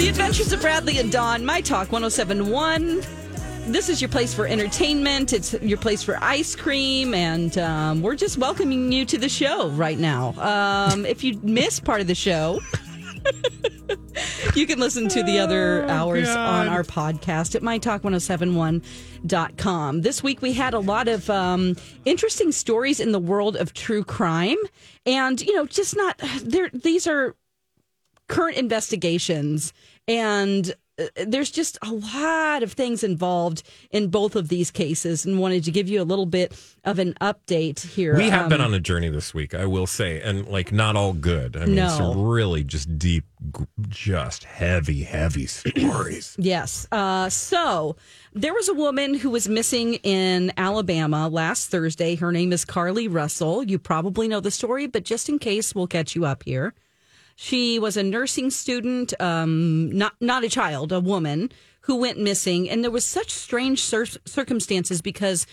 The Adventures of Bradley and Dawn, My Talk 1071. This is your place for entertainment. It's your place for ice cream, and um, we're just welcoming you to the show right now. Um, if you miss part of the show, you can listen to the other hours on our podcast at mytalk1071.com. This week we had a lot of um, interesting stories in the world of true crime. And, you know, just not there. These are current investigations and uh, there's just a lot of things involved in both of these cases and wanted to give you a little bit of an update here. We have Um, been on a journey this week, I will say, and like not all good. I mean, No. some really just deep, just heavy, heavy stories. Yes. Uh, so there was a woman who was missing in Alabama last Thursday. Her name is Carlee Russell. You probably know the story, but just in case, we'll catch you up here. She was a nursing student, um, not not a child, a woman who went missing, and there was such strange cir- circumstances because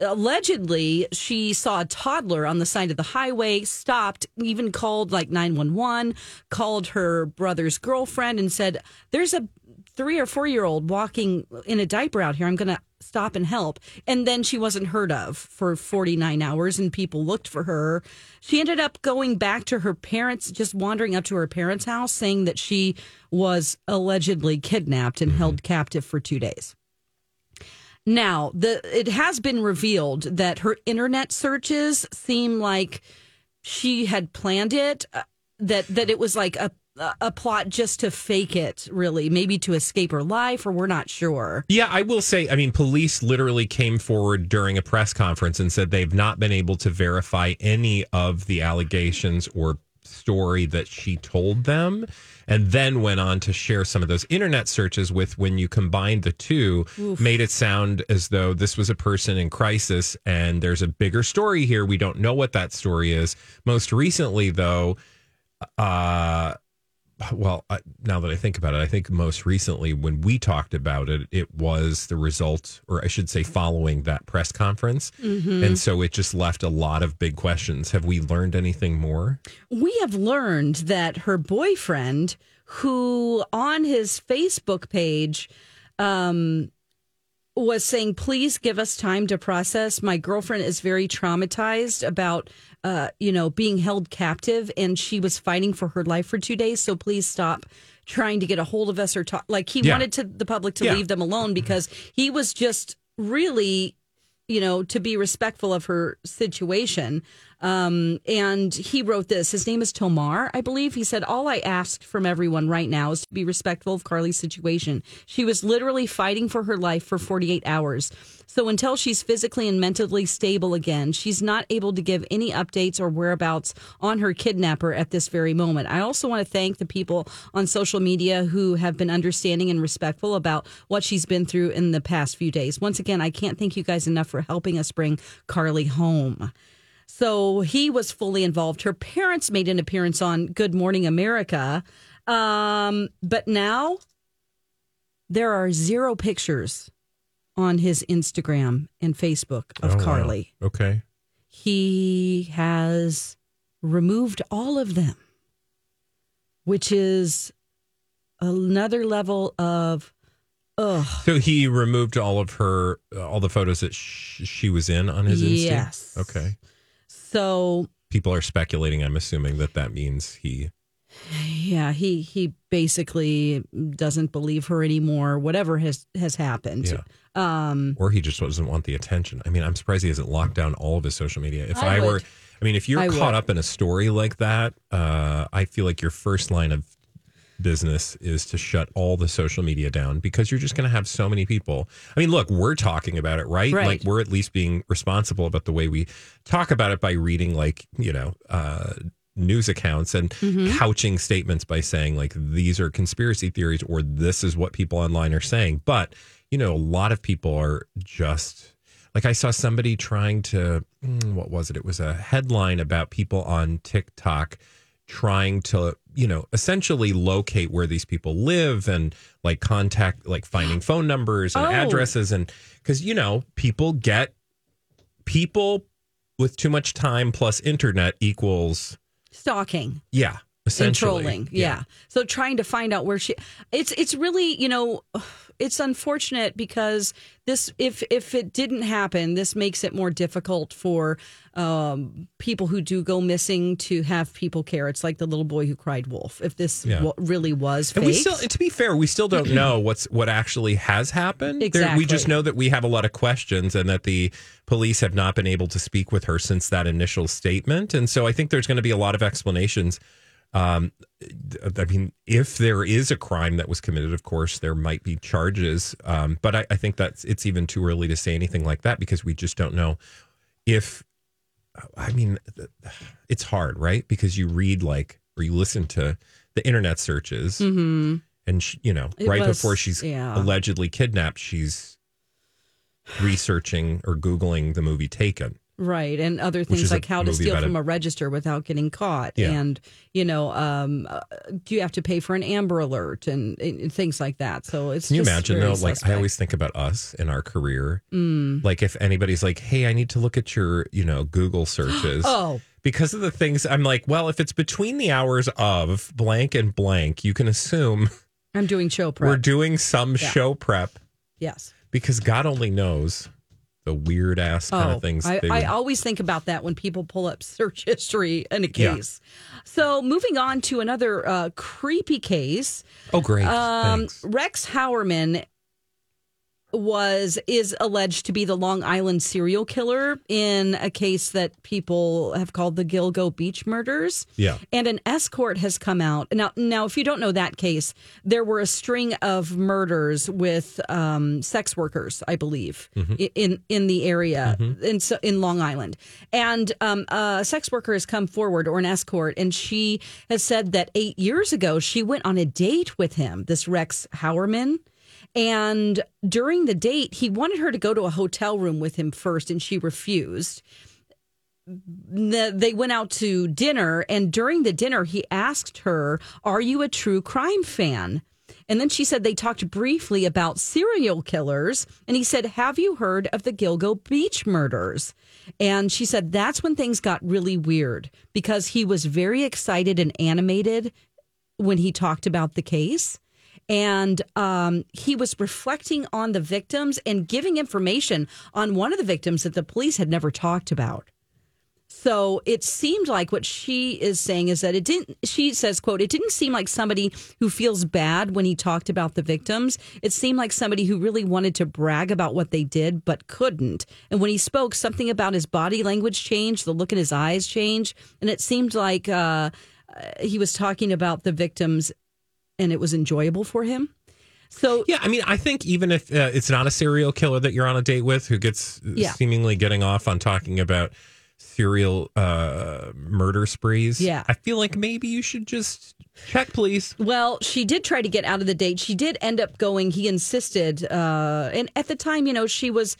allegedly she saw a toddler on the side of the highway, stopped, even called like nine one one, called her brother's girlfriend, and said, "There's a three or four year old walking in a diaper out here. I'm to stop and help. And then she wasn't heard of for 49 hours and people looked for her. She ended up going back to her parents, just wandering up to her parents' house, saying that she was allegedly kidnapped and held captive for two days. Now, the it has been revealed that her internet searches seem like she had planned it, uh, that that it was like a a plot just to fake it, really, maybe to escape her life, or we're not sure. Yeah, I will say, I mean, police literally came forward during a press conference and said they've not been able to verify any of the allegations or story that she told them. And then went on to share some of those internet searches with when you combined the two, made it sound as though this was a person in crisis and there's a bigger story here. We don't know what that story is. Most recently, though, uh, well, I, now that I think about it, I think most recently when we talked about it, it was the result, or I should say, following that press conference. And so it just left a lot of big questions. Have we learned anything more? We have learned that her boyfriend, who on his Facebook page, um, was saying, please give us time to process. My girlfriend is very traumatized about, uh, you know, being held captive and she was fighting for her life for two days. So please stop trying to get a hold of us or talk. Like he Yeah. wanted to the public to Yeah. leave them alone because he was just really, you know, to be respectful of her situation. Um, and he wrote this. His name is Thomar, I believe. He said, All I asked from everyone right now is to be respectful of Carlee's situation. She was literally fighting for her life for 48 hours. So until she's physically and mentally stable again, she's not able to give any updates or whereabouts on her kidnapper at this very moment. I also want to thank the people on social media who have been understanding and respectful about what she's been through in the past few days. Once again, I can't thank you guys enough for helping us bring Carlee home. So he was fully involved. Her parents made an appearance on Good Morning America. Um, but now there are zero pictures on his Instagram and Facebook of Oh, wow. Carlee. Okay. He has removed all of them, which is another level of ugh. So he removed all of her, uh, all the photos that sh- she was in on his Insta? Yes. Okay. So People are speculating, I'm assuming, that that means he Yeah, he he basically doesn't believe her anymore. Whatever has has happened. Yeah. Um, or he just doesn't want the attention. I mean, I'm surprised he hasn't locked down all of his social media. If I I, were. I mean, if you're I caught would. up in a story like that, uh, I feel like your first line of business is to shut all the social media down because you're just going to have so many people. I mean, look, we're talking about it, right? Right. Like we're at least being responsible about the way we talk about it by reading, like you know. Uh, news accounts and Mm-hmm. couching statements by saying like these are conspiracy theories or this is what people online are saying but you know a lot of people are just like i saw somebody trying to mm, what was it it was a headline about people on tiktok trying to you know essentially locate where these people live and like contact like finding phone numbers and Oh. addresses and because you know people get people with too much time plus internet equals stalking. yeah and essentially trolling. Yeah. So trying to find out where she it's it's really, you know, it's unfortunate because this if if it didn't happen, this makes it more difficult for um, people who do go missing to have people care. It's like the little boy who cried wolf. If this Yeah. wa- really was And we still, to be fair, we still don't know what's what actually has happened. There- we just know that we have a lot of questions, and that the police have not been able to speak with her since that initial statement. And so, I think there's going to be a lot of explanations. Um, I mean, if there is a crime that was committed, of course, there might be charges. Um, but I, I think that's it's even too early to say anything like that because we just don't know if. I mean, it's hard, right? Because you read like or you listen to the internet searches, Mhm. and she, you know, It right was- before she's yeah. allegedly kidnapped, she's researching or googling the movie Taken. Right, and other things like how to steal from a- a register without getting caught, Yeah. and you know, um, uh, do you have to pay for an Amber Alert and, and things like that? So it's Can you imagine though? Like I always think about us in our career. Mm. Like if anybody's like, "Hey, I need to look at your, you know, Google searches." Oh, Because of the things I'm like, well, if it's between the hours of blank and blank, you can assume I'm doing show prep. we're doing some Yeah. show prep yes. because God only knows the weird ass kind Oh, of things. I, I always think about that when people pull up search history in a Yeah. case. So moving on to another uh, creepy case. oh, great. Um. Rex Heuermann was is alleged to be the Long Island serial killer in a case that people have called the Gilgo Beach murders. Yeah. And an escort has come out. Now now if you don't know that case, there were a string of murders with um, sex workers, I believe, i- in in the area in so in Long Island. And um, a sex worker has come forward or an escort and she has said that 8 years ago she went on a date with him, this Rex Heuermann. And during the date, he wanted her to go to a hotel room with him first, and she refused. The- They went out to dinner, and during the dinner, he asked her, Are you a true crime fan? And then she said they talked briefly about serial killers. And he said, Have you heard of the Gilgo Beach murders? And she said, That's when things got really weird because he was very excited and animated when he talked about the case. And um, he was reflecting on the victims and giving information on one of the victims that the police had never talked about. So it seemed like what she is saying is that it didn't, she says, quote, it didn't seem like somebody who feels bad when he talked about the victims. It seemed like somebody who really wanted to brag about what they did, but couldn't. And when he spoke, something about his body language changed, the look in his eyes changed. And it seemed like uh, uh, he was talking about the victims and it was enjoyable for him. So Yeah, I mean, I think even if uh, it's not a serial killer that you're on a date with who gets Yeah. seemingly getting off on talking about serial uh, murder sprees, Yeah. I feel like maybe you should just check, please. Well, she did try to get out of the date. She did end up going. He insisted, uh, and at the time, you know, she was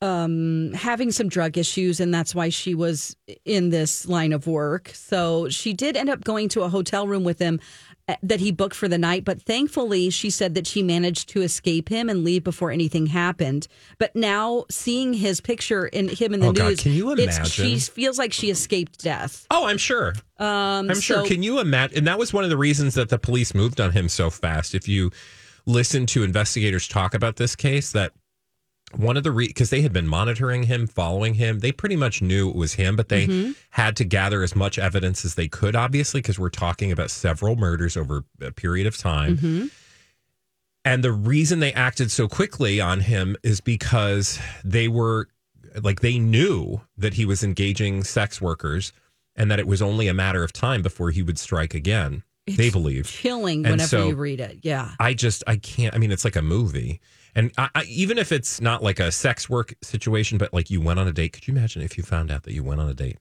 um, having some drug issues, and that's why she was in this line of work. So she did end up going to a hotel room with him uh, that he booked for the night. But thankfully, she said that she managed to escape him and leave before anything happened. But now, seeing his picture in him in the Oh, God, news, can you it's, she feels like she escaped death. Oh, I'm sure. Um, I'm sure. Can you imagine? And that was one of the reasons that the police moved on him so fast. If you listen to investigators talk about this case, that one of the because they had been monitoring him, following him. They pretty much knew it was him, but they Mm-hmm. had to gather as much evidence as they could, obviously, because we're talking about several murders over a period of time. Mm-hmm. And the reason they acted so quickly on him is because they were like they knew that he was engaging sex workers and that it was only a matter of time before he would strike again. they believe. Chilling And whenever so- you read it. Yeah. I just I can't. I mean, it's like a movie, and I, I, even if it's not like a sex work situation, but like you went on a date. Could you imagine if you found out that you went on a date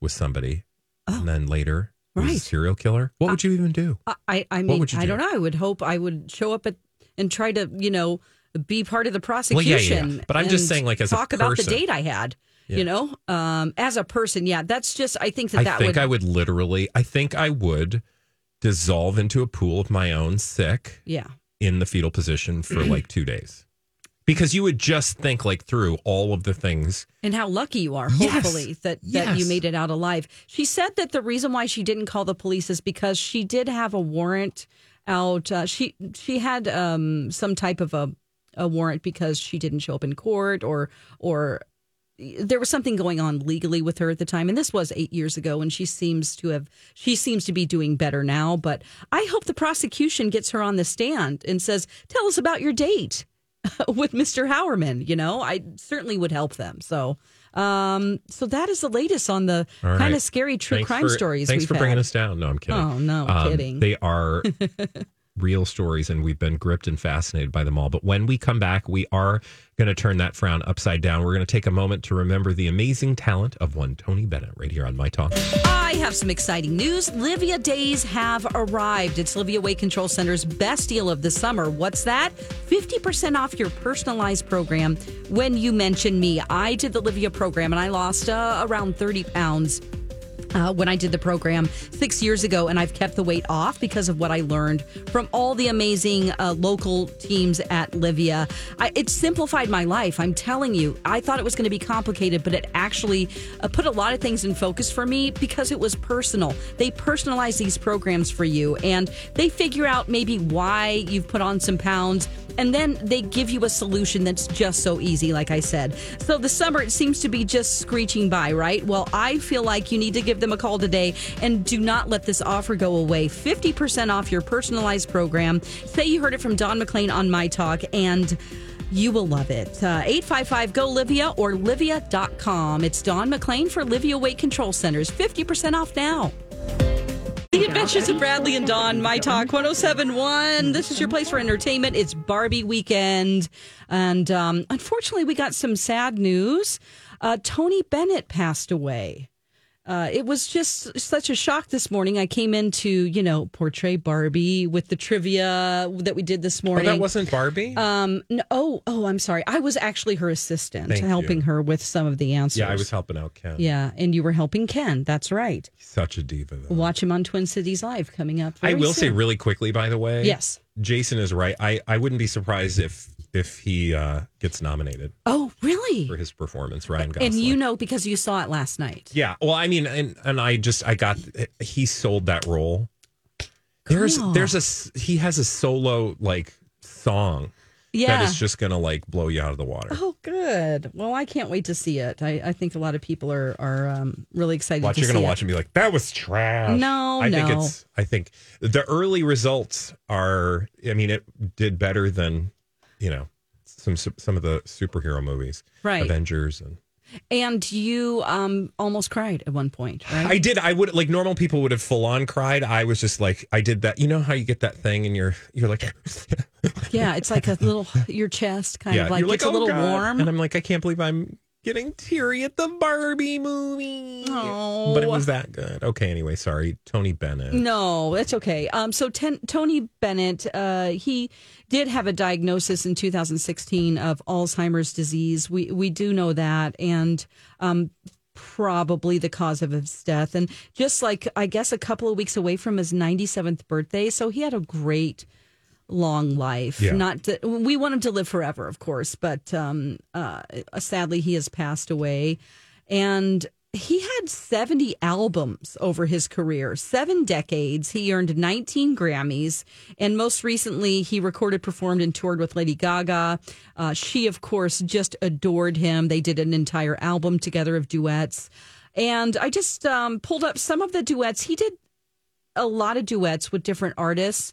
with somebody, and then later was a Oh. Right. serial killer? What would you even do? I- I, I mean, you I do? don't know. I would hope I would show up at and try to, you know, be part of the Well, yeah, prosecution. yeah. But I'm just saying, like, as a talk about the date I had. Yeah. You know, um, as a person, yeah, that's just. I think that I that think would. I would literally. I think I would dissolve into a pool of my own sick yeah. In the fetal position for like two days, because you would just think like through all of the things. And how lucky you are, Yes. hopefully, that, that you made it out alive. She said that the reason why she didn't call the police is because she did have a warrant out. Uh, she she had um, some type of a, a warrant because she didn't show up in court or or there was something going on legally with her at the time and this was eight years ago and she seems to have she seems to be doing better now but i hope the prosecution gets her on the stand and says tell us about your date with mr heuermann you know i certainly would help them so um so that is the latest on the All kind of scary true Thanks crime for- stories Thanks for bringing had. us down. No, I'm kidding. Oh, no, Um, kidding. They are real stories, and we've been gripped and fascinated by them all. But when we come back, we are going to turn that frown upside down. We're going to take a moment to remember the amazing talent of one Tony Bennett right here on My Talk. I have some exciting news. Livea Days have arrived. It's Livea Weight Control Center's best deal of the summer. What's that? 50% off your personalized program when you mention me. I did the Livea program and I lost uh, around 30 pounds. Uh, when I did the program six years ago, and I've kept the weight off because of what I learned from all the amazing uh, local teams at Livea. I, it simplified my life. I'm telling you, I thought it was going to be complicated, but it actually uh, put a lot of things in focus for me because it was personal. They personalize these programs for you, and they figure out maybe why you've put on some pounds and then they give you a solution that's just so easy, like I said. So the summer, it seems to be just screeching by, right? Well, I feel like you need to give them a call today and do not let this offer go away. 50% off your personalized program. Say you heard it from Dawn McLean on My Talk, and you will love it. Uh, 855 GO Livea or Livea.com. It's Dawn McLean for Livea Weight Control Centers. 50% off now. The Adventures of Bradley and Dawn, My Talk 1071. This is your place for entertainment. It's Barbie weekend. And um, unfortunately, we got some sad news. Uh, Tony Bennett passed away. Uh, it was just such a shock this morning. I came in to, you know, portray Barbie with the trivia that we did this Oh, morning. that wasn't Barbie? Um, no, oh, oh, I'm sorry. I was actually her assistant, Thank helping you. her with some of the answers. yeah, I was helping out Ken. Yeah, and you were helping Ken. That's right. He's such a diva, though. Watch him on Twin Cities Live coming up. I will say really quickly, by the way. Yes. Jason is right. I, I wouldn't be surprised if if he uh, gets nominated Oh, really? for his performance, Ryan Gosling. And you know because you saw it last night. Yeah. Well, I mean, and and I just I got he sold that role. There's Cool. there's a he has a solo like song Yeah. that is just gonna like blow you out of the water. Oh, good. Well, I can't wait to see it. I, I think a lot of people are are um, really excited. Watch, you're gonna watch it. and be like, that was trash. No, I think it's. I think the early results are. I mean, it did better than you know some some of the superhero movies, Right. Avengers, and And you um almost cried at one point, right? I did. I would like normal people would have full on cried. I was just like, I did that. You know how you get that thing and you're you're like, yeah, it's like a little your chest kind yeah, of like like it's a "Oh, little God." warm. and I'm like, I can't believe I'm getting teary at the Barbie movie. Oh. but it was that good. Okay, anyway, sorry, Tony Bennett. No, that's okay. Um, so ten, Tony Bennett, uh, he did have a diagnosis in 2016 of Alzheimer's disease. We we do know that, and um, probably the cause of his death. And just like I guess a couple of weeks away from his 97th birthday, so he had a great long life. Yeah. Not to, we want him to live forever, of course, but um, uh, sadly he has passed away, and he had 70 albums over his career, seven decades. He earned 19 Grammys. And most recently, he recorded, performed, and toured with Lady Gaga. Uh, she, of course, just adored him. They did an entire album together of duets. And I just um, pulled up some of the duets. He did a lot of duets with different artists.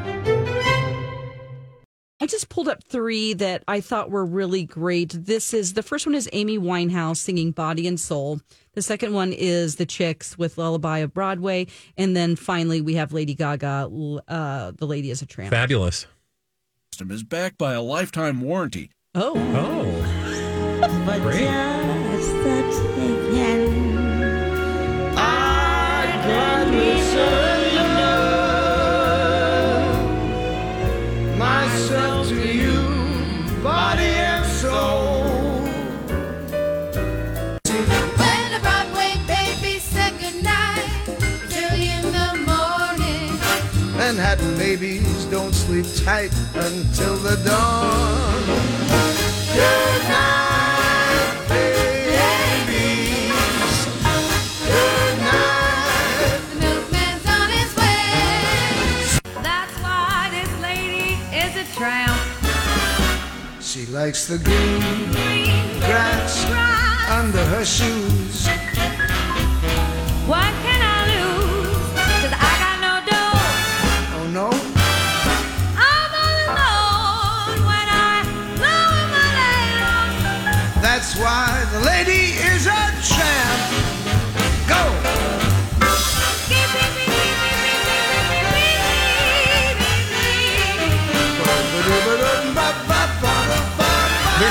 I just pulled up three that I thought were really great. This is the first one is Amy Winehouse singing Body and Soul. The second one is The Chicks with Lullaby of Broadway. And then finally, we have Lady Gaga, uh, The Lady is a Tramp. Fabulous. System is backed by a lifetime warranty. Oh. Oh, but great. myself to you, babies don't sleep tight until the dawn. Good night. She likes the green, green grass, grass. under her shoes.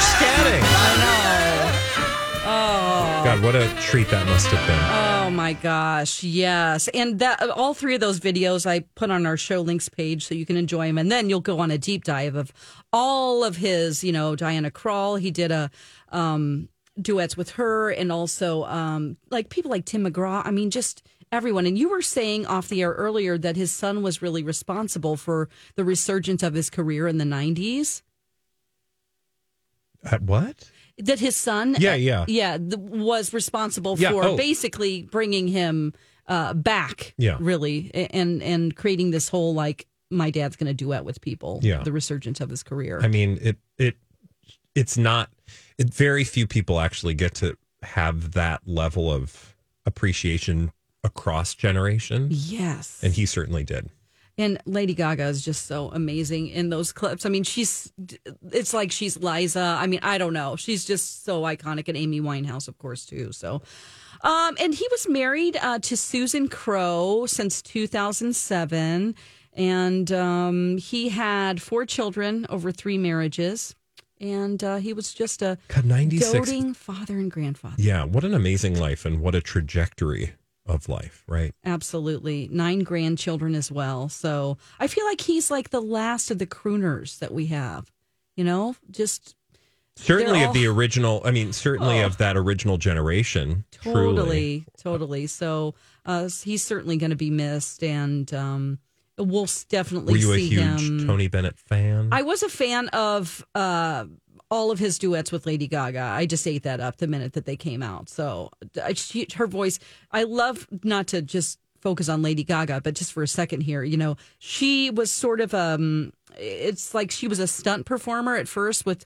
They're scatting. I know. Oh. God, what a treat that must have been. Oh my gosh, yes. And that all three of those videos I put on our show links page so you can enjoy them and then you'll go on a deep dive of all of his, you know, Diana Krall, he did a um duets with her and also um like people like Tim McGraw. I mean just everyone and you were saying off the air earlier that his son was really responsible for the resurgence of his career in the 90s. Uh, what? that his son Yeah, yeah. yeah th- was responsible Yeah, for oh. basically bringing him uh back Yeah. really and and creating this whole like my dad's going to duet with people Yeah. the resurgence of his career I mean, it it it's not. It, very few people actually get to have that level of appreciation across generations, yes and he certainly did. And Lady Gaga is just so amazing in those clips. I mean, she's, it's like she's Liza. I mean, I don't know. She's just so iconic. And Amy Winehouse, of course, too. So, um, and he was married uh, to Susan Crow since 2007. And um, he had four children over three marriages. And uh, he was just a God, 96. doting father and grandfather. Yeah, what an amazing life and what a trajectory of life, right? Absolutely. Nine grandchildren as well. So I feel like he's like the last of the crooners that we have. You know, just Certainly They're of the original, I mean, certainly Oh. of that original generation. totally, Truly. totally. So uh, he's certainly going to be missed. And um, we'll definitely Were you a see huge him. Tony Bennett fan? I was a fan of uh, all of his duets with Lady Gaga. I just ate that up the minute that they came out. So I, she, her voice, I love not to just focus on Lady Gaga, but just for a second here, you know, she was sort of um it's like she was a stunt performer at first with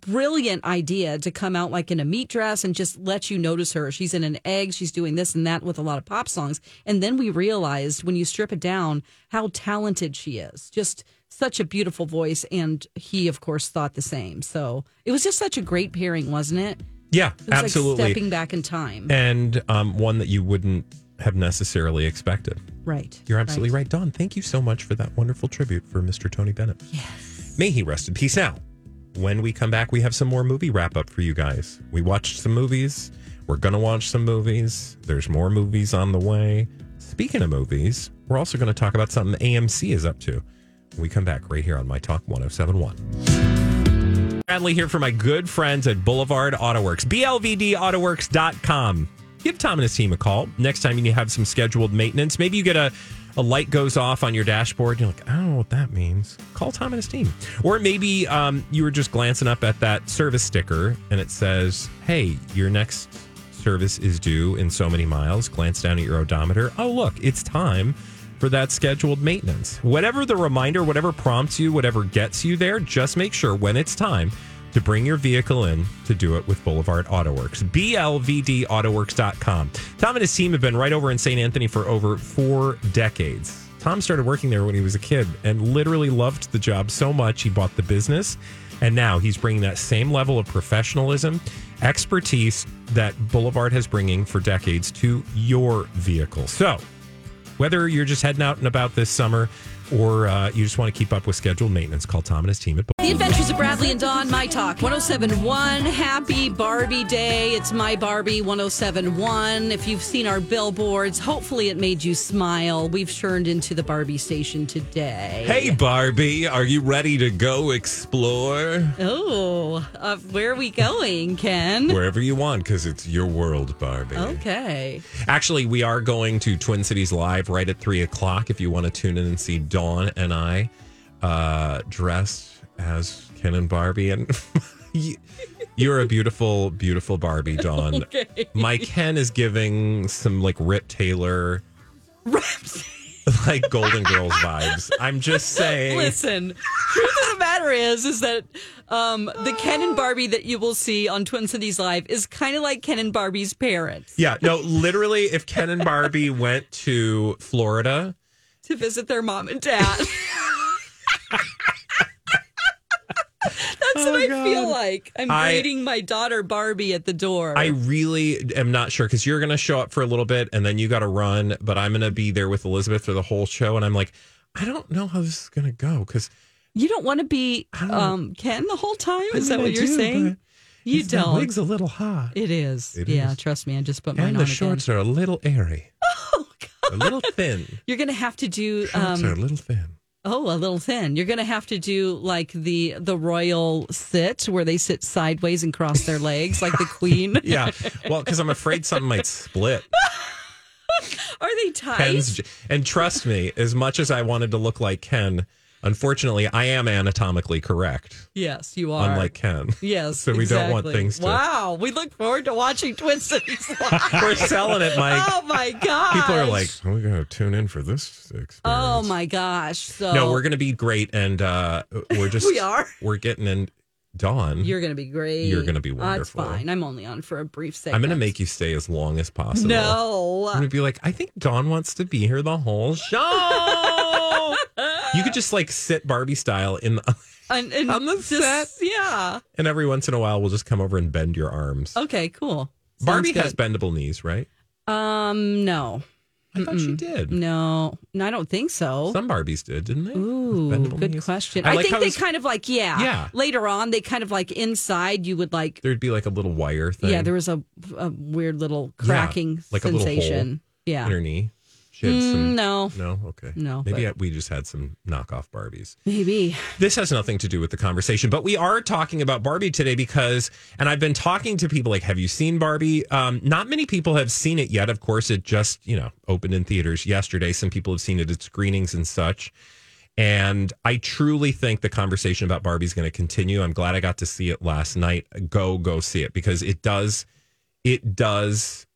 brilliant idea to come out like in a meat dress and just let you notice her. She's in an egg, she's doing this and that with a lot of pop songs. And then we realized when you strip it down how talented she is. Just such a beautiful voice and he of course thought the same. So it was just such a great pairing, wasn't it? yeah, It was absolutely. like stepping back in time. and um, one that you wouldn't have necessarily expected. right. You're absolutely right. Dawn, thank you so much for that wonderful tribute for Mr. Tony Bennett. Yes. May he rest in peace now. when we come back, we have some more movie wrap up for you guys. We watched some movies. We're going to watch some movies. There's more movies on the way. Speaking of movies, we're also going to talk about something AMC is up to. We come back right here on My Talk 1071. Bradley here for my good friends at Boulevard AutoWorks, blvdautoworks.com. Give Tom and his team a call. Next time you have some scheduled maintenance, maybe you get a, a light goes off on your dashboard. And you're like, I don't know what that means. Call Tom and his team. Or maybe um, you were just glancing up at that service sticker and it says, hey, your next service is due in so many miles. Glance down at your odometer. Oh, look, it's time for that scheduled maintenance. Whatever the reminder, whatever prompts you, whatever gets you there, just make sure when it's time to bring your vehicle in to do it with Boulevard AutoWorks. BLVDAutoworks.com. Tom and his team have been right over in St. Anthony for over four decades. Tom started working there when he was a kid and literally loved the job so much he bought the business. And now he's bringing that same level of professionalism, expertise that Boulevard has bringing for decades to your vehicle. So, whether you're just heading out and about this summer or uh, you just want to keep up with scheduled maintenance, call Tom and his team at The Adventures of Bradley and Dawn, My Talk 1071. Happy Barbie Day. It's My Barbie 1071. If you've seen our billboards, hopefully it made you smile. We've turned into the Barbie station today. Hey, Barbie, are you ready to go explore? Oh, uh, where are we going, Ken? Wherever you want, because it's your world, Barbie. Okay. Actually, we are going to Twin Cities Live right at three o'clock if you want to tune in and see Dawn and I uh, dressed as Ken and Barbie. And you- you're a beautiful, beautiful Barbie, Dawn. Okay. My Ken is giving some like Rip Taylor, like Golden Girls vibes. I'm just saying. Listen, truth of the matter is, is that um, the Ken and Barbie that you will see on Twin Cities Live is kind of like Ken and Barbie's parents Yeah, no, literally, if Ken and Barbie went to Florida, to visit their mom and dad. I feel like. I'm I- greeting my daughter Barbie at the door. I really am not sure because you're going to show up for a little bit and then you got to run, but I'm going to be there with Elizabeth for the whole show. And I'm like, I don't know how this is going to go because you don't want to be um, Ken the whole time? Is that I what you're do, saying? You don't. wig's a little hot. It is. It yeah, is. trust me. I just put mine and on the shorts again. are a little airy, Oh, God. a little thin. You're going to have to do. Shorts Um, are a little thin. Oh, a little thin. You're going to have to do like the the royal sit where they sit sideways and cross their legs like the queen. Yeah. Well, because I'm afraid something might split. Are they tight? Ken's, and trust me, as much as I wanted to look like Ken, unfortunately, I am anatomically correct, yes, you are. unlike Ken. yes, So we don't want things to- Wow, we look forward to watching Twin Cities live. We're selling it, Mike. oh my gosh! People are like, we're going to tune in for this experience. oh my gosh! So No, we're going to be great. And uh, we're just, We are. We're getting in. Dawn, You're going to be great. You're gonna be That's wonderful. fine. I'm only on for a brief second. I'm going to make you stay as long as possible. No. I'm going to be like, I think Dawn wants to be here the whole show. you could just like sit Barbie style in the, And, and On the just- set. Yeah. and every once in a while we'll just come over and bend your arms. Okay. Cool. Sounds Barbie good. has bendable knees, right? Um. No. I thought she did. No. No. I don't think so. Some Barbies did, didn't they? Ooh, Bendable good knees. question. I I, like think they it's- kind of like yeah. Yeah. Later on, they kind of like inside you would like There'd be like a little wire thing. yeah. There was a, a weird little Yeah, cracking like a little sensation. yeah. in her knee. Had Mm, some. no. No, okay. No, Maybe but- we just had some knockoff Barbies. Maybe. This has nothing to do with the conversation, but we are talking about Barbie today because, and I've been talking to people like, have you seen Barbie? Um, not many people have seen it yet. Of course, it just, you know, opened in theaters yesterday. Some people have seen it at screenings and such. And I truly think the conversation about Barbie is going to continue. I'm glad I got to see it last night. Go, go see it because it does, it does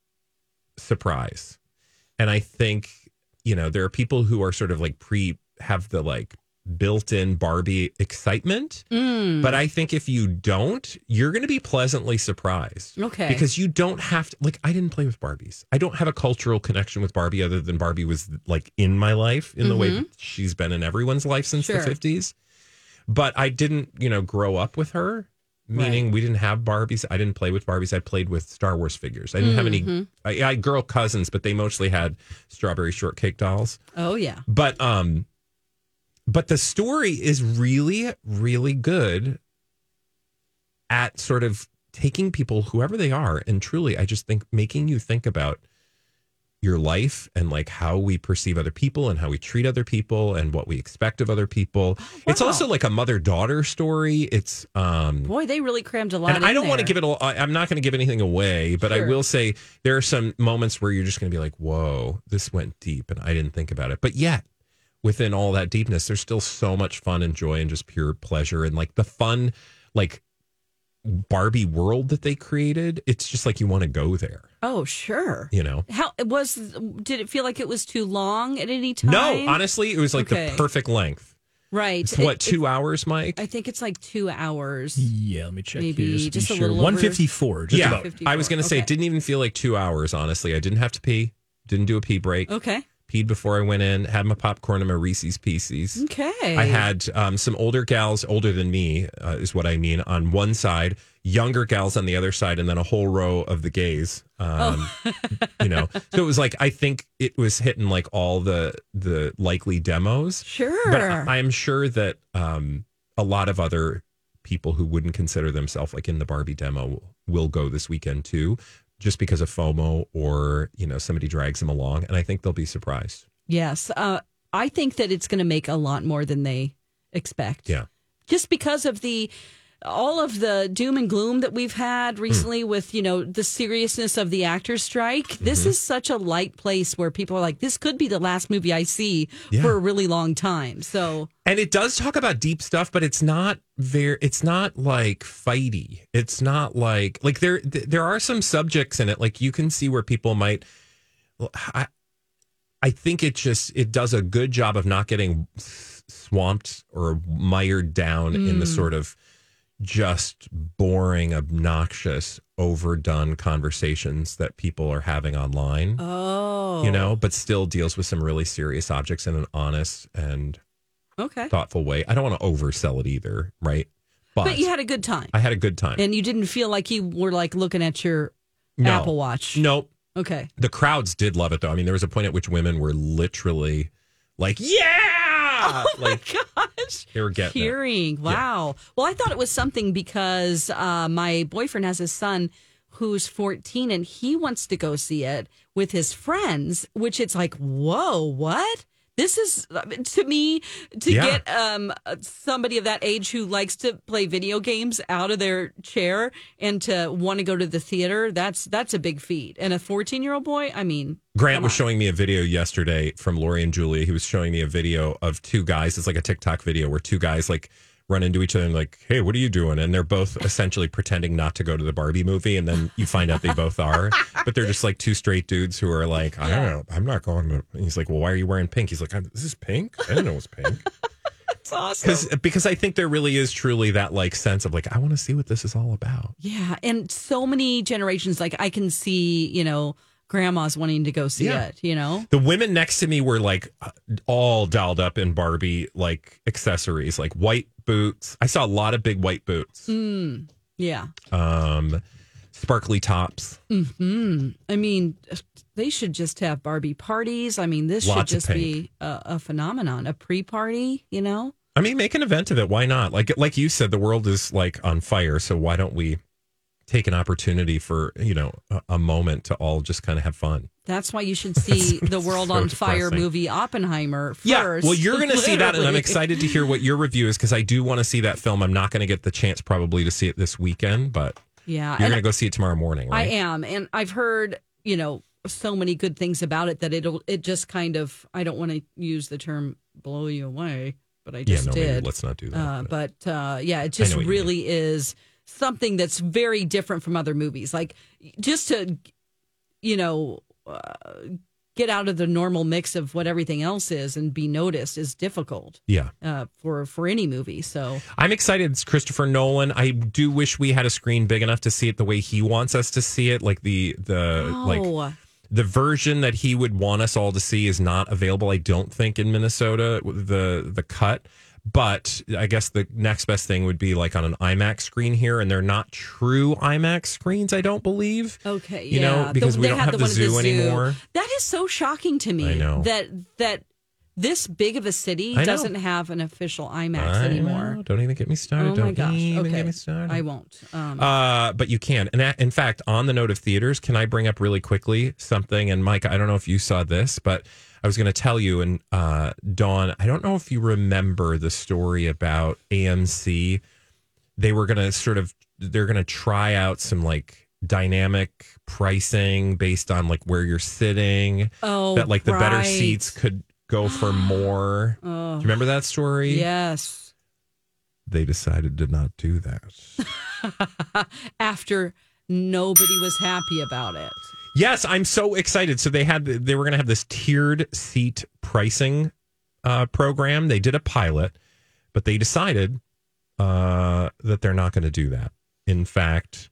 surprise. And I think, you know, there are people who are sort of like pre have the like built in Barbie excitement. Mm. But I think if you don't, you're going to be pleasantly surprised. Okay. Because you don't have to, like, I didn't play with Barbies. I don't have a cultural connection with Barbie other than Barbie was like in my life in the way that she's been in everyone's life since Mm-hmm. Sure. the 50s. But I didn't, you know, grow up with her. Meaning, we didn't have Barbies. I didn't play with Barbies. I played with Star Wars figures. I didn't have Mm-hmm. any. I, I had girl cousins, but they mostly had strawberry shortcake dolls. Oh yeah. But um, but the story is really, really good at sort of taking people, whoever they are, and truly, I just think making you think about your life and like how we perceive other people and how we treat other people and what we expect of other people. It's wow. also like a mother daughter story. It's um Boy, they really crammed a lot. and I don't want to give it I'm not going to give anything away, but I will say there are some moments where you're just going to be like, "Whoa, this went deep," and I didn't think about it. But yet, within all that deepness, there's still so much fun and joy and just pure pleasure and like the fun, like Barbie world that they created. It's just like you want to go there, Oh, sure. you know. How it was? Did it feel like it was too long at any time? No, honestly, it was like Okay. the perfect length. right? It's what it- two hours, Mike? I think it's like two hours. Yeah, let me check Maybe here. Just, just a sure. little over- 154. Just yeah, about. 54, I was going to say okay. it didn't even feel like two hours. Honestly, I didn't have to pee. Didn't do a pee break. Okay. Before I went in, had my popcorn and my Reese's Pieces. Okay. I had um, some older gals, older than me, uh, is what I mean, on one side, younger gals on the other side, and then a whole row of the gays. Um, you know, so it was like I think it was hitting like all the the likely demos. Sure. But I- I'm sure that um, a lot of other people who wouldn't consider themselves like in the Barbie demo will go this weekend too, just because of FOMO or you know somebody drags them along, and I think they'll be surprised. Yes. Uh, I think that it's going to make a lot more than they expect. Yeah. Just because of the all of the doom and gloom that we've had recently Hmm. with, you know, the seriousness of the actors strike. This Mm-hmm. is such a light place where people are like, this could be the last movie I see Yeah. for a really long time. So, And it does talk about deep stuff, but it's not very. It's not like fighty. It's not like like there. There are some subjects in it, like you can see where people might. I, I think it just it does a good job of not getting swamped or mired down in the sort of just boring, obnoxious, overdone conversations that people are having online. oh, You know, but still deals with some really serious objects in an honest and okay. thoughtful way. I don't want to oversell it either, right? But, But you had a good time. I had a good time. and you didn't feel like you were like looking at your No. Apple Watch. Nope. Okay. The crowds did love it though. I mean, there was a point at which women were literally like, "Yeah!" Oh like Gosh. they were getting it. Hearing. Wow. Well, I thought it was something because uh, my boyfriend has a son who's 14 and he wants to go see it with his friends, which it's like, whoa, what? This is to me to Yeah. get um, somebody of that age who likes to play video games out of their chair and to want to go to the theater. That's that's a big feat. And a 14 year old boy, I mean, Grant was showing me a video yesterday from Lori and Julia. He was showing me a video of two guys. It's like a TikTok video where two guys like run into each other and like, "Hey, what are you doing?" And they're both essentially pretending not to go to the Barbie movie, and then you find out they both are. But they're just like two straight dudes who are like, "I don't know, I'm not going to." And he's like, "Well, why are you wearing pink?" He's like, "This is pink. I didn't know it was pink." That's awesome. Because because I think there really is truly that like sense of like I want to see what this is all about. Yeah, and so many generations. Like I can see, you know, grandmas wanting to go see Yeah. it. You know, The women next to me were like uh, all dialed up in Barbie like accessories, like white boots. I saw a lot of big white boots, yeah. um, sparkly tops. I mean, they should just have Barbie parties. I mean, this Lots should just be a, a phenomenon, a pre-party. You know, I mean, make an event of it. Why not? Like like you said, the world is like on fire. So why don't we take an opportunity for you know a, a moment to all just kind of have fun? that's why you should see the World so on Fire depressing. movie Oppenheimer first. Yeah, well, you're going to see that, and I'm excited to hear what your review is because I do want to see that film. I'm not going to get the chance probably to see it this weekend, but Yeah, you're going to go see it tomorrow morning, I am, and I've heard you know so many good things about it that it'll it just kind of I don't want to use the term blow you away, but I yeah, just no, did. let's not do that. Uh, but- but uh, yeah, it just know what you really is something that's very different from other movies. Like just to, you know, uh, get out of the normal mix of what everything else is and be noticed is difficult yeah, uh, for for any movie. So I'm excited. It's Christopher Nolan. I do wish we had a screen big enough to see it the way he wants us to see it. Like the the like oh, the version that he would want us all to see is not available. I don't think in Minnesota the the cut. But I guess the next best thing would be like on an IMAX screen here, and they're not true IMAX screens. I don't believe. okay, You yeah. know, because we they don't have the one at zoo anymore. That is so shocking to me. I know. that that this big of a city doesn't have an official IMAX I anymore. know. Don't even get me started. Oh Don't my gosh. even Okay. get me started. I won't. Um, Uh, but you can. And in fact, on the note of theaters, can I bring up really quickly something? And Mike, I don't know if you saw this, but I was going to tell you. And uh, Dawn, I don't know if you remember the story about AMC. They were going to sort of, they're going to try out some like dynamic pricing based on like where you're sitting. oh, that like the better seats could go for more. Do you remember that story? Yes. They decided to not do that. After nobody was happy about it. Yes, I'm so excited. So they had they were going to have this tiered seat pricing uh, program. They did a pilot, but they decided uh, that they're not going to do that. In fact,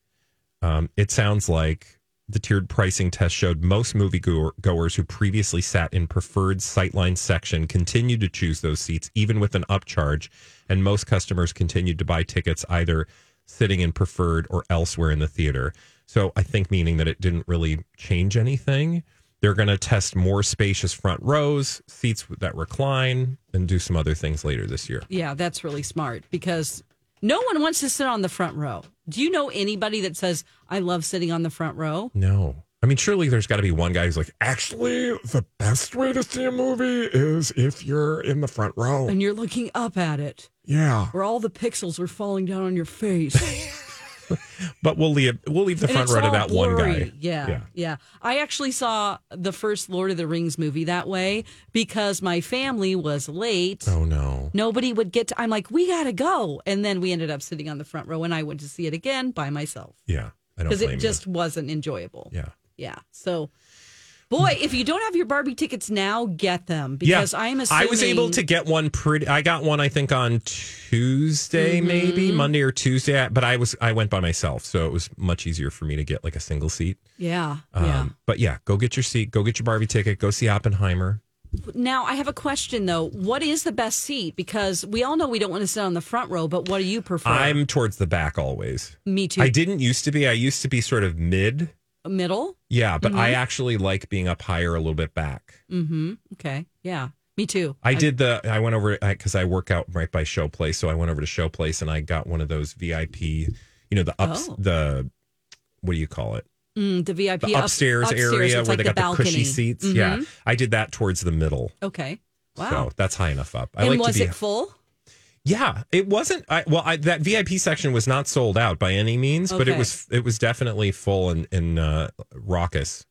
um, it sounds like the tiered pricing test showed most movie goers who previously sat in preferred sightline section continued to choose those seats even with an upcharge, and most customers continued to buy tickets either sitting in preferred or elsewhere in the theater. So I think meaning that it didn't really change anything. They're going to test more spacious front rows, seats that recline, and do some other things later this year. Yeah, that's really smart because no one wants to sit on the front row. Do you know anybody that says, I love sitting on the front row? No. I mean, surely there's got to be one guy who's like, actually, the best way to see a movie is if you're in the front row. And you're looking up at it Yeah. where all the pixels are falling down on your face. But we'll leave we'll leave the front row to that one guy. Yeah, Yeah. yeah, I actually saw the first Lord of the Rings movie that way because my family was late. Oh no. Nobody would get to, I'm like, we got to go. And then we ended up sitting on the front row and I went to see it again by myself Yeah. I don't because it just wasn't enjoyable. Yeah. Yeah. So, boy, if you don't have your Barbie tickets now, get them because I'm assuming I was able to get one pretty. I got one, I think, on Tuesday, Mm-hmm. maybe Monday or Tuesday. But I was I went by myself, so it was much easier for me to get like a single seat. Yeah. Um, yeah. But yeah, go get your seat. Go get your Barbie ticket. Go see Oppenheimer. Now, I have a question though. What is the best seat? Because we all know we don't want to sit on the front row, but what do you prefer? I'm towards the back always. Me too. I didn't used to be. I used to be sort of mid. Middle? Yeah, but I Mm-hmm. actually like being up higher a little bit back. Mm-hmm. Okay. Yeah. Me too. I did the. I went over because I work out right by Showplace, so I went over to Showplace and I got one of those VIP. You know the ups Oh. the what do you call it? Mm, the VIP The up- upstairs, area where like they got the, cushy seats. Mhm. Yeah, I did that towards the middle. Okay. Wow. So that's high enough up. I and like was to be. it full? Yeah, it wasn't. I, well, I, that VIP section was not sold out by any means, but it was. It was definitely full and, and uh, raucous.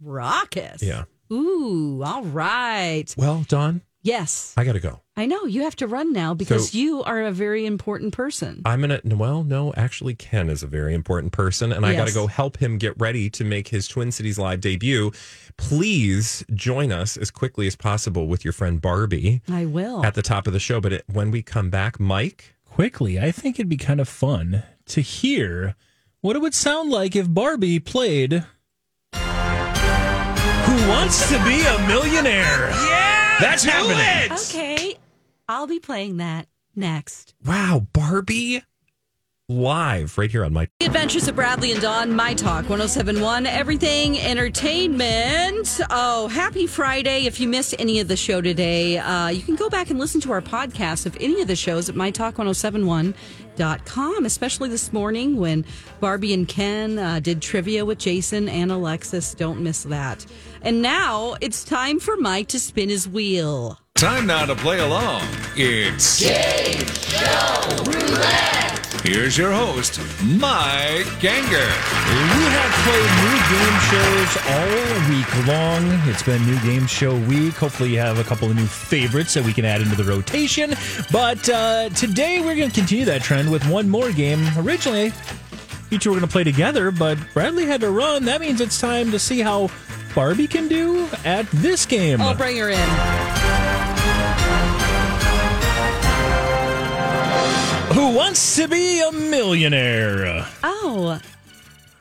Raucous. Yeah. Ooh. All right. Well, Dawn, Yes. I got to go. I know you have to run now because So- you are a very important person. I'm gonna. Well, no, actually, Ken is a very important person, and I got to go help him get ready to make his Twin Cities live debut. Please join us as quickly as possible with your friend Barbie I will. at the top of the show. But it, when we come back, Mike, quickly, I think it'd be kind of fun to hear what it would sound like if Barbie played Who Wants to Be a Millionaire? Yeah! That's happening. okay. I'll be playing that next. wow, Barbie live right here on my. The Adventures of Bradley and Dawn, My Talk 1071, Everything Entertainment. Oh, happy Friday. If you missed any of the show today, uh, you can go back and listen to our podcast of any of the shows at mytalk1071.com, especially this morning when Barbie and Ken uh, did trivia with Jason and Alexis. Don't miss that. And now it's time for Mike to spin his wheel. Time now to play along. It's Game Show Roulette. Here's your host, Mike Ganger. We have played new game shows all week long. It's been new game show week. Hopefully, you have a couple of new favorites that we can add into the rotation. But uh, today, we're going to continue that trend with one more game. Originally, you two were going to play together, but Bradley had to run. That means it's time to see how Barbie can do at this game. I'll bring her in. Who wants to be a millionaire? Oh,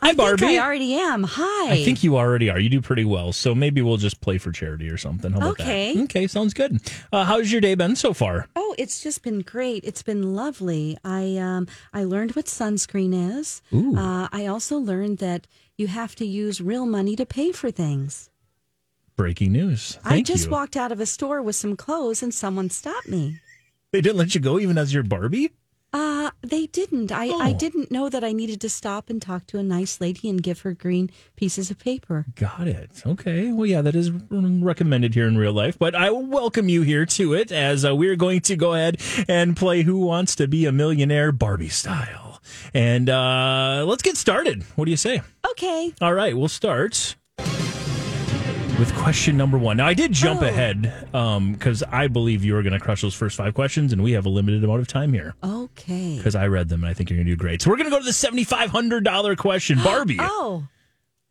Hi, Barbie. I think I already am. Hi. I think you already are. You do pretty well. So maybe we'll just play for charity or something. How about Okay. that? Okay, sounds good. Uh, how's your day been so far? Oh, it's just been great. It's been lovely. I um I learned what sunscreen is. Uh, I also learned that you have to use real money to pay for things. Breaking news. I just you. walked out of a store with some clothes and someone stopped me. They didn't let you go even as your Barbie? Uh, they didn't. I, I Oh. didn't know that I needed to stop and talk to a nice lady and give her green pieces of paper. Got it. Okay. Well, yeah, that is recommended here in real life, but I welcome you here to it as uh, we're going to go ahead and play Who Wants to Be a Millionaire Barbie style. And uh, let's get started. What do you say? Okay. All right, we'll start with question number one. Now, I did jump Oh. ahead um, because I believe you are going to crush those first five questions, and we have a limited amount of time here Okay. because I read them and I think you're going to do great. So we're going to go to the $7,500 question. Barbie, Oh,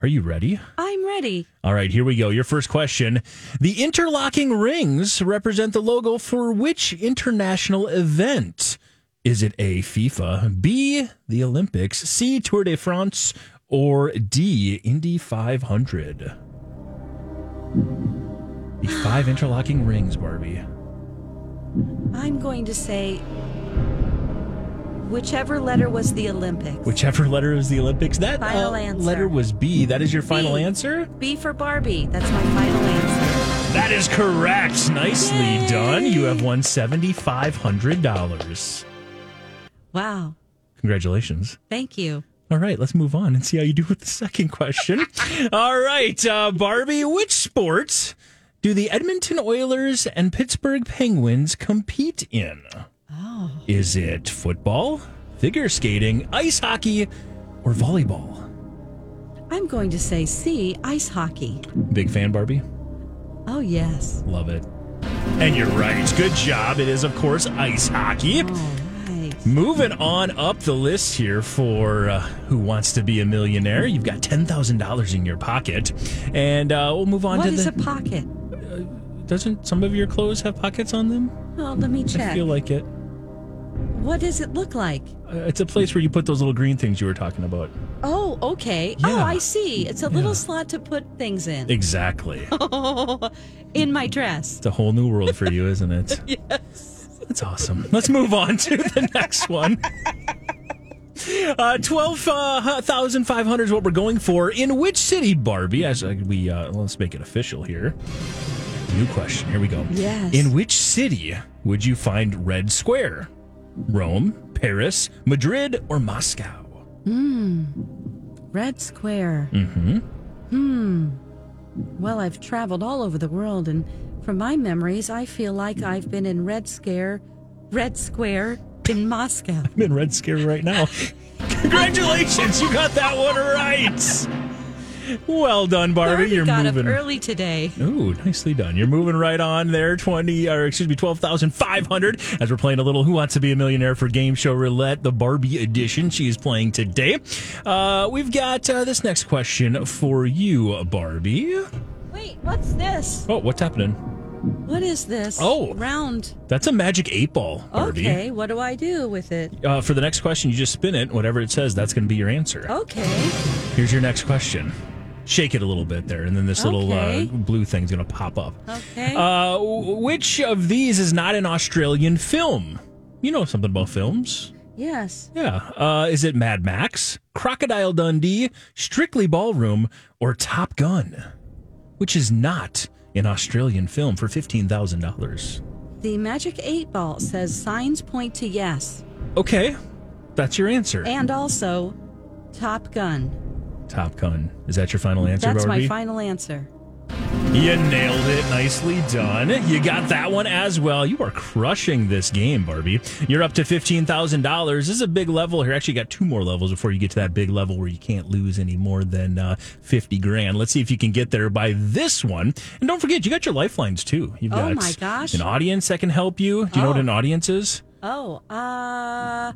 are you ready? I'm ready. All right, here we go. Your first question. The interlocking rings represent the logo for which international event? Is it A, FIFA, B, the Olympics, C, Tour de France, or D, Indy 500? The five interlocking rings, Barbie. I'm going to say whichever letter was the Olympics. Whichever letter was the Olympics. That Final uh, answer. letter was B. That is your final B. answer? B for Barbie. That's my final answer. That is correct. Nicely done. You have won $7,500. Wow. Congratulations. Thank you. All right, let's move on and see how you do with the second question. All right, uh, Barbie, which sports do the Edmonton Oilers and Pittsburgh Penguins compete in? Oh. Is it football, figure skating, ice hockey, or volleyball? I'm going to say C, ice hockey. Big fan, Barbie? Oh, yes. Love it. And you're right. Good job. It is, of course, ice hockey. Right. Moving on up the list here for uh, Who Wants to Be a Millionaire. You've got $10,000 in your pocket. And uh, we'll move on What to is the. a pocket? Doesn't some of your clothes have pockets on them? Oh, let me check. I feel like it. What does it look like? Uh, it's a place where you put those little green things you were talking about. Oh, okay. Oh, Yeah. I see. It's a little Yeah. slot to put things in. Exactly. in my dress. It's a whole new world for you, isn't it? yes. That's awesome. Let's move on to the next one. Uh, Twelve uh, thousand five hundred is what we're going for. In which city, Barbie? As uh, we uh, let's make it official here. New question. Here we go. Yes. In which city would you find Red Square? Rome, Paris, Madrid, or Moscow? Hmm. Red Square. Mm-hmm. Hmm. Well, I've traveled all over the world, and from my memories, I feel like I've been in Red Scare, Red Square in Moscow. I'm in Red Scare right now. Congratulations, you got that one right. Well done, Barbie. You're got moving. up early today. Ooh, nicely done. You're moving right on there. Twenty, or excuse me, twelve thousand five hundred. As we're playing a little "Who Wants to Be a Millionaire" for Game Show Roulette, the Barbie edition. She is playing today. Uh, we've got uh, this next question for you, Barbie. Wait, what's this? Oh, what's happening? What is this? Oh. round. That's a magic eight ball, Barbie. Okay, what do I do with it? Uh, for the next question, you just spin it. Whatever it says, that's going to be your answer. Okay. Here's your next question. Shake it a little bit there, and then this little uh, blue thing's going to pop up. Okay. Uh, which of these is not an Australian film? You know something about films. yes. Yeah. Uh, is it Mad Max, Crocodile Dundee, Strictly Ballroom, or Top Gun? Which is not an Australian film for $15,000. The magic eight ball says signs point to yes, Okay. That's your answer. and also Top Gun. Top Gun. Is that your final answer, That's Barbie? my final answer. You nailed it. Nicely done. You got that one as well. You are crushing this game, Barbie. You're up to $15,000. This is a big level here. Actually, you got two more levels before you get to that big level where you can't lose any more than uh, 50 grand. Let's see if you can get there by this one. And don't forget, you got your lifelines too. You've Oh got my gosh. an audience that can help you. Do you know what Oh. an audience is? Oh, uh,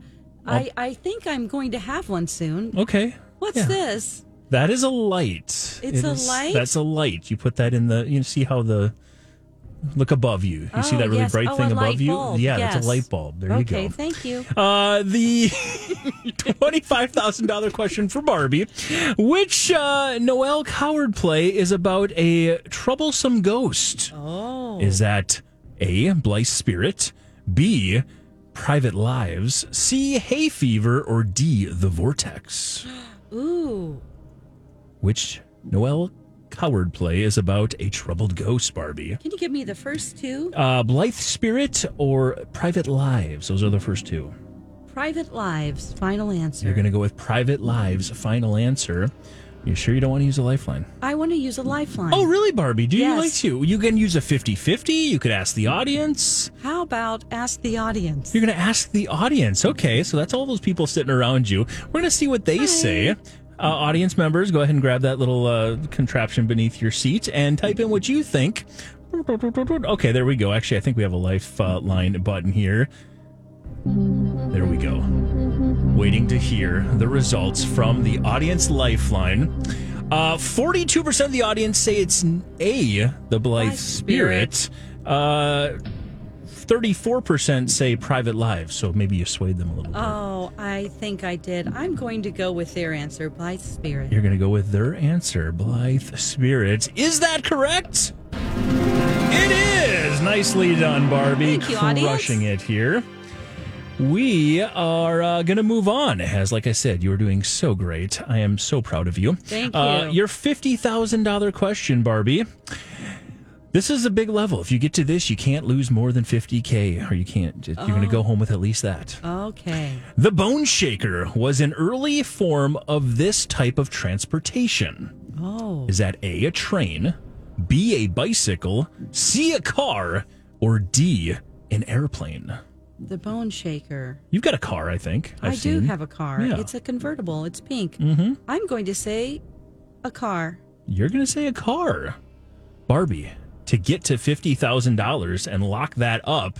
I I think I'm going to have one soon. Okay. What's Yeah. this? That is a light. It's It a is- light? That's a light. You put that in the. You see how the. Look above you. You see Oh, that really yes. bright Oh, thing above light you? Yeah, Yes. that's a light bulb. There okay, you go. thank you. Uh, the twenty-five thousand dollar question for Barbie: Which uh, Noel Coward play is about a troublesome ghost? Oh, Is that A. Blithe Spirit, B. Private Lives, C. Hay Fever, or D. The Vortex? ooh, Which Noel Coward Play is about a troubled ghost, Barbie. Can you give me the first two? Uh, Blithe Spirit or Private Lives? Those are the first two. Private Lives. Final answer. You're going to go with Private Lives. Final answer. You sure you don't want to use a lifeline? I want to use a lifeline. Oh, really, Barbie? Do you like to? You can use a 50 50. You could ask the audience. How about ask the audience? You're going to ask the audience. Okay, so that's all those people sitting around you. We're going to see what they say. Uh, audience members, go ahead and grab that little uh, contraption beneath your seat and type in what you think. Okay, there we go. Actually, I think we have a lifeline button here. There we go. Waiting to hear the results from the audience lifeline. Uh, 42% of the audience say it's A, the Blithe Blithe Spirit. Spirit. Uh, 34% say private lives, so maybe you swayed them a little bit. Oh, I think I did. I'm going to go with their answer, Blithe Spirit. You're going to go with their answer, Blithe Spirit. Is that correct? It is. Nicely done, Barbie. Thank you, audience. Crushing it here. We are uh, going to move on. As like I said, you are doing so great. I am so proud of you. Thank Uh, you. your fifty thousand dollar question, Barbie. This is a big level. If you get to this, you can't lose more than fifty k, or you can't. You're going to Oh. go home with at least that. Okay. The bone shaker was an early form of this type of transportation. Oh. Is that A, a train, B, a bicycle, C, a car, or D, an airplane? The bone shaker. You've got a car, I think. i I've do seen. have a car. Yeah. It's a convertible. It's pink. Mm-hmm. I'm going to say a car. You're going to say a car. Barbie, to get to $50,000 and lock that up,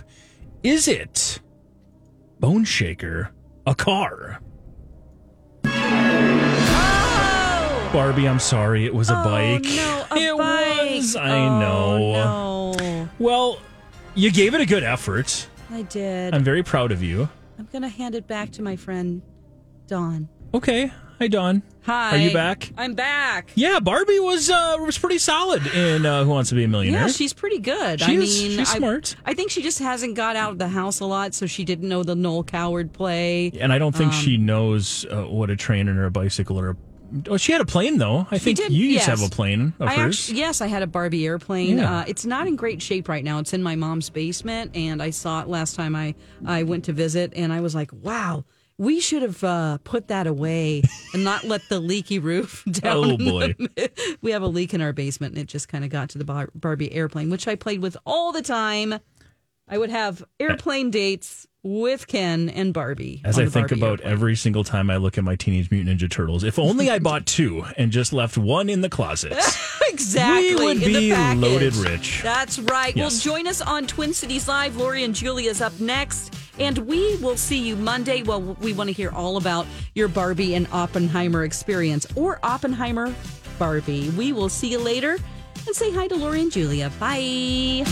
is it Bone Shaker a car? Oh! Barbie, I'm sorry. It was a oh, bike. Oh, no, a it bike. was. I Oh, know. no. Well, you gave it a good effort. I did. I'm very proud of you. I'm going to hand it back to my friend, Dawn. Okay. Hi, Dawn. Hi. Are you back? I'm back. Yeah, Barbie was uh, was pretty solid in uh, Who Wants to Be a Millionaire. Yeah, she's pretty good. She I is- mean, she's I- smart. I think she just hasn't got out of the house a lot, so she didn't know the Noel Coward play. and I don't think Um, she knows uh, what a train or a bicycle or a. Oh, she had a plane though. I think did, you used to have a plane of I hers. actually, yes, I had a Barbie airplane. Yeah. Uh, it's not in great shape right now. It's in my mom's basement, and I saw it last time I I went to visit, and I was like, wow. We should have uh, put that away and not let the leaky roof down. Oh, in the boy. we have a leak in our basement, and it just kind of got to the Bar- Barbie airplane, which I played with all the time. I would have airplane dates with Ken and Barbie. As I think Barbie about airplane. every single time I look at my Teenage Mutant Ninja Turtles, if only I bought two and just left one in the closet. exactly. We would be loaded rich. That's right. Yes. Well, join us on Twin Cities Live. Lori and Julia is up next. And we will see you Monday. Well, we want to hear all about your Barbie and Oppenheimer experience or Oppenheimer Barbie. We will see you later and say hi to Lori and Julia. Bye.